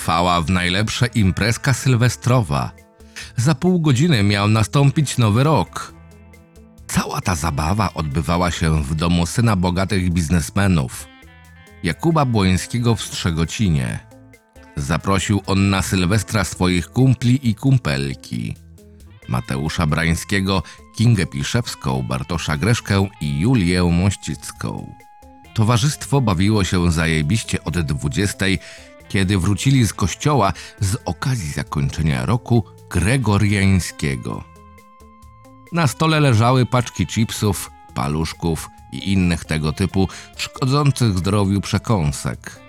trwała w najlepsze imprezka sylwestrowa. Za pół godziny miał nastąpić nowy rok. Cała ta zabawa odbywała się w domu syna bogatych biznesmenów, Jakuba Błońskiego w Strzegocinie. Zaprosił on na Sylwestra swoich kumpli i kumpelki. Mateusza Brańskiego, Kingę Piszewską, Bartosza Greszkę i Julię Mościcką. Towarzystwo bawiło się zajebiście od 20, kiedy wrócili z kościoła z okazji zakończenia roku gregoriańskiego. Na stole leżały paczki chipsów, paluszków i innych tego typu szkodzących zdrowiu przekąsek.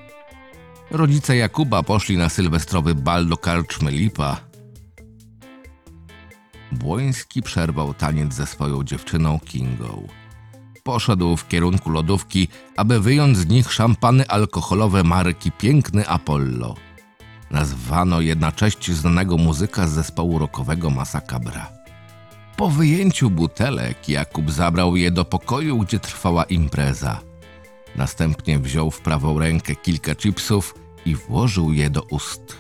Rodzice Jakuba poszli na sylwestrowy bal do karczmy Lipa. Błoński przerwał taniec ze swoją dziewczyną Kingą. Poszedł w kierunku lodówki, aby wyjąć z nich szampany alkoholowe marki Piękny Apollo. Nazwano je na cześć znanego muzyka z zespołu rockowego Masakabra. Po wyjęciu butelek Jakub zabrał je do pokoju, gdzie trwała impreza. Następnie wziął w prawą rękę kilka chipsów i włożył je do ust.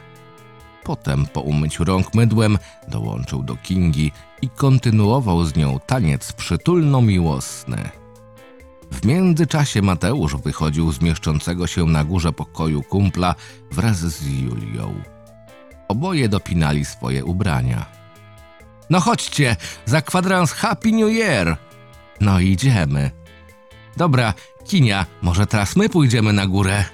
Potem po umyciu rąk mydłem dołączył do Kingi i kontynuował z nią taniec przytulno-miłosny. W międzyczasie Mateusz wychodził z mieszczącego się na górze pokoju kumpla wraz z Julią. Oboje dopinali swoje ubrania. No chodźcie, za kwadrans Happy New Year! No idziemy. Dobra, Kinia, może teraz my pójdziemy na górę?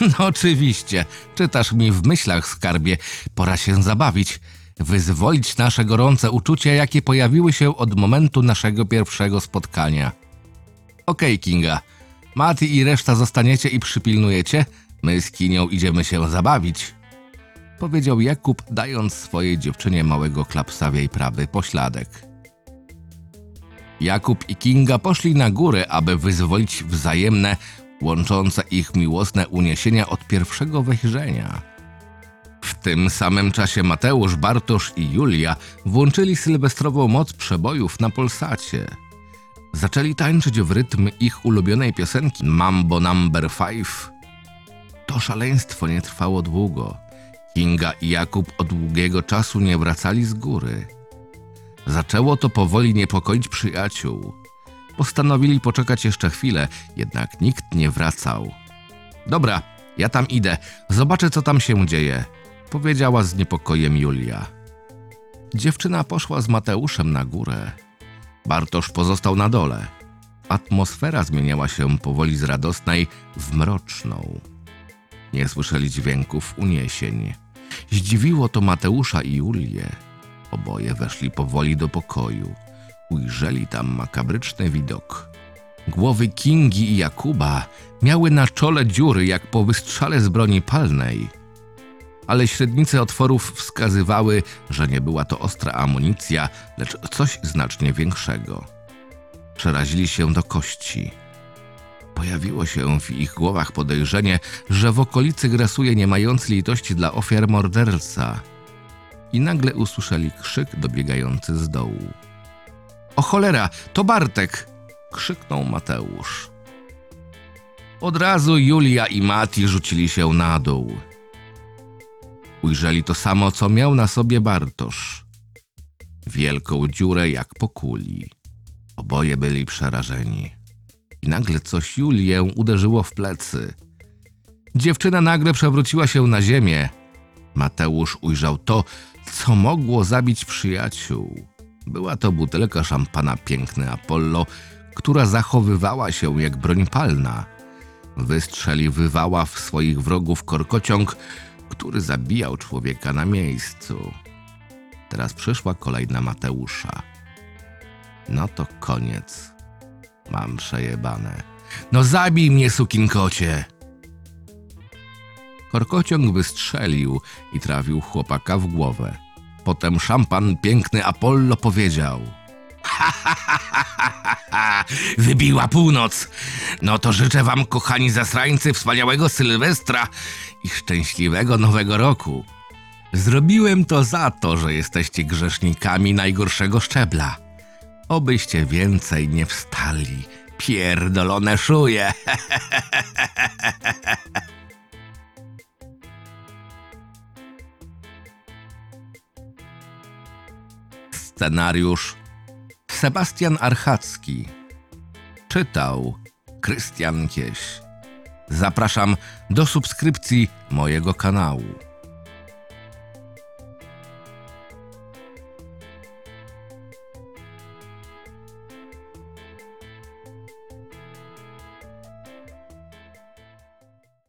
No oczywiście, czytasz mi w myślach, skarbie. Pora się zabawić, wyzwolić nasze gorące uczucia, jakie pojawiły się od momentu naszego pierwszego spotkania. Okej, Kinga. Mati i reszta zostaniecie i przypilnujecie. My z Kinią idziemy się zabawić. Powiedział Jakub, dając swojej dziewczynie małego klapsa w jej prawy pośladek. Jakub i Kinga poszli na górę, aby wyzwolić wzajemne, łączące ich miłosne uniesienia od pierwszego wejrzenia. W tym samym czasie Mateusz, Bartosz i Julia włączyli sylwestrową moc przebojów na Polsacie. Zaczęli tańczyć w rytm ich ulubionej piosenki Mambo Number 5. To szaleństwo nie trwało długo. Kinga i Jakub od długiego czasu nie wracali z góry. Zaczęło to powoli niepokoić przyjaciół. Postanowili poczekać jeszcze chwilę, jednak nikt nie wracał. Dobra, ja tam idę, zobaczę co tam się dzieje, powiedziała z niepokojem Julia. Dziewczyna poszła z Mateuszem na górę. Bartosz pozostał na dole. Atmosfera zmieniała się powoli z radosnej w mroczną. Nie słyszeli dźwięków uniesień. Zdziwiło to Mateusza i Julię. Oboje weszli powoli do pokoju. Ujrzeli tam makabryczny widok. Głowy Kingi i Jakuba miały na czole dziury jak po wystrzale z broni palnej. Ale średnice otworów wskazywały, że nie była to ostra amunicja, lecz coś znacznie większego. Przerazili się do kości. Pojawiło się w ich głowach podejrzenie, że w okolicy grasuje nie mający litości dla ofiar morderca. I nagle usłyszeli krzyk dobiegający z dołu. O cholera, to Bartek! krzyknął Mateusz. Od razu Julia i Mati rzucili się na dół. Ujrzeli to samo, co miał na sobie Bartosz. Wielką dziurę jak po kuli. Oboje byli przerażeni. I nagle coś Julię uderzyło w plecy. Dziewczyna nagle przewróciła się na ziemię. Mateusz ujrzał to, co mogło zabić przyjaciół. Była to butelka szampana Piękny Apollo, która zachowywała się jak broń palna. Wystrzeliwywała w swoich wrogów korkociąg, który zabijał człowieka na miejscu. Teraz przyszła kolej na Mateusza. No to koniec. Mam przejebane. No zabij mnie, sukinkocie! Korkociąg wystrzelił i trafił chłopaka w głowę. Potem szampan piękny Apollo powiedział: Ha, ha, ha, Wybiła północ. No to życzę wam, kochani zasrańcy, wspaniałego Sylwestra i szczęśliwego Nowego Roku. Zrobiłem to za to, że jesteście grzesznikami najgorszego szczebla. Obyście więcej nie wstali. Pierdolone szuje. Scenariusz Sebastian Archacki. Czytał Krystian Kieś. Zapraszam do subskrypcji mojego kanału.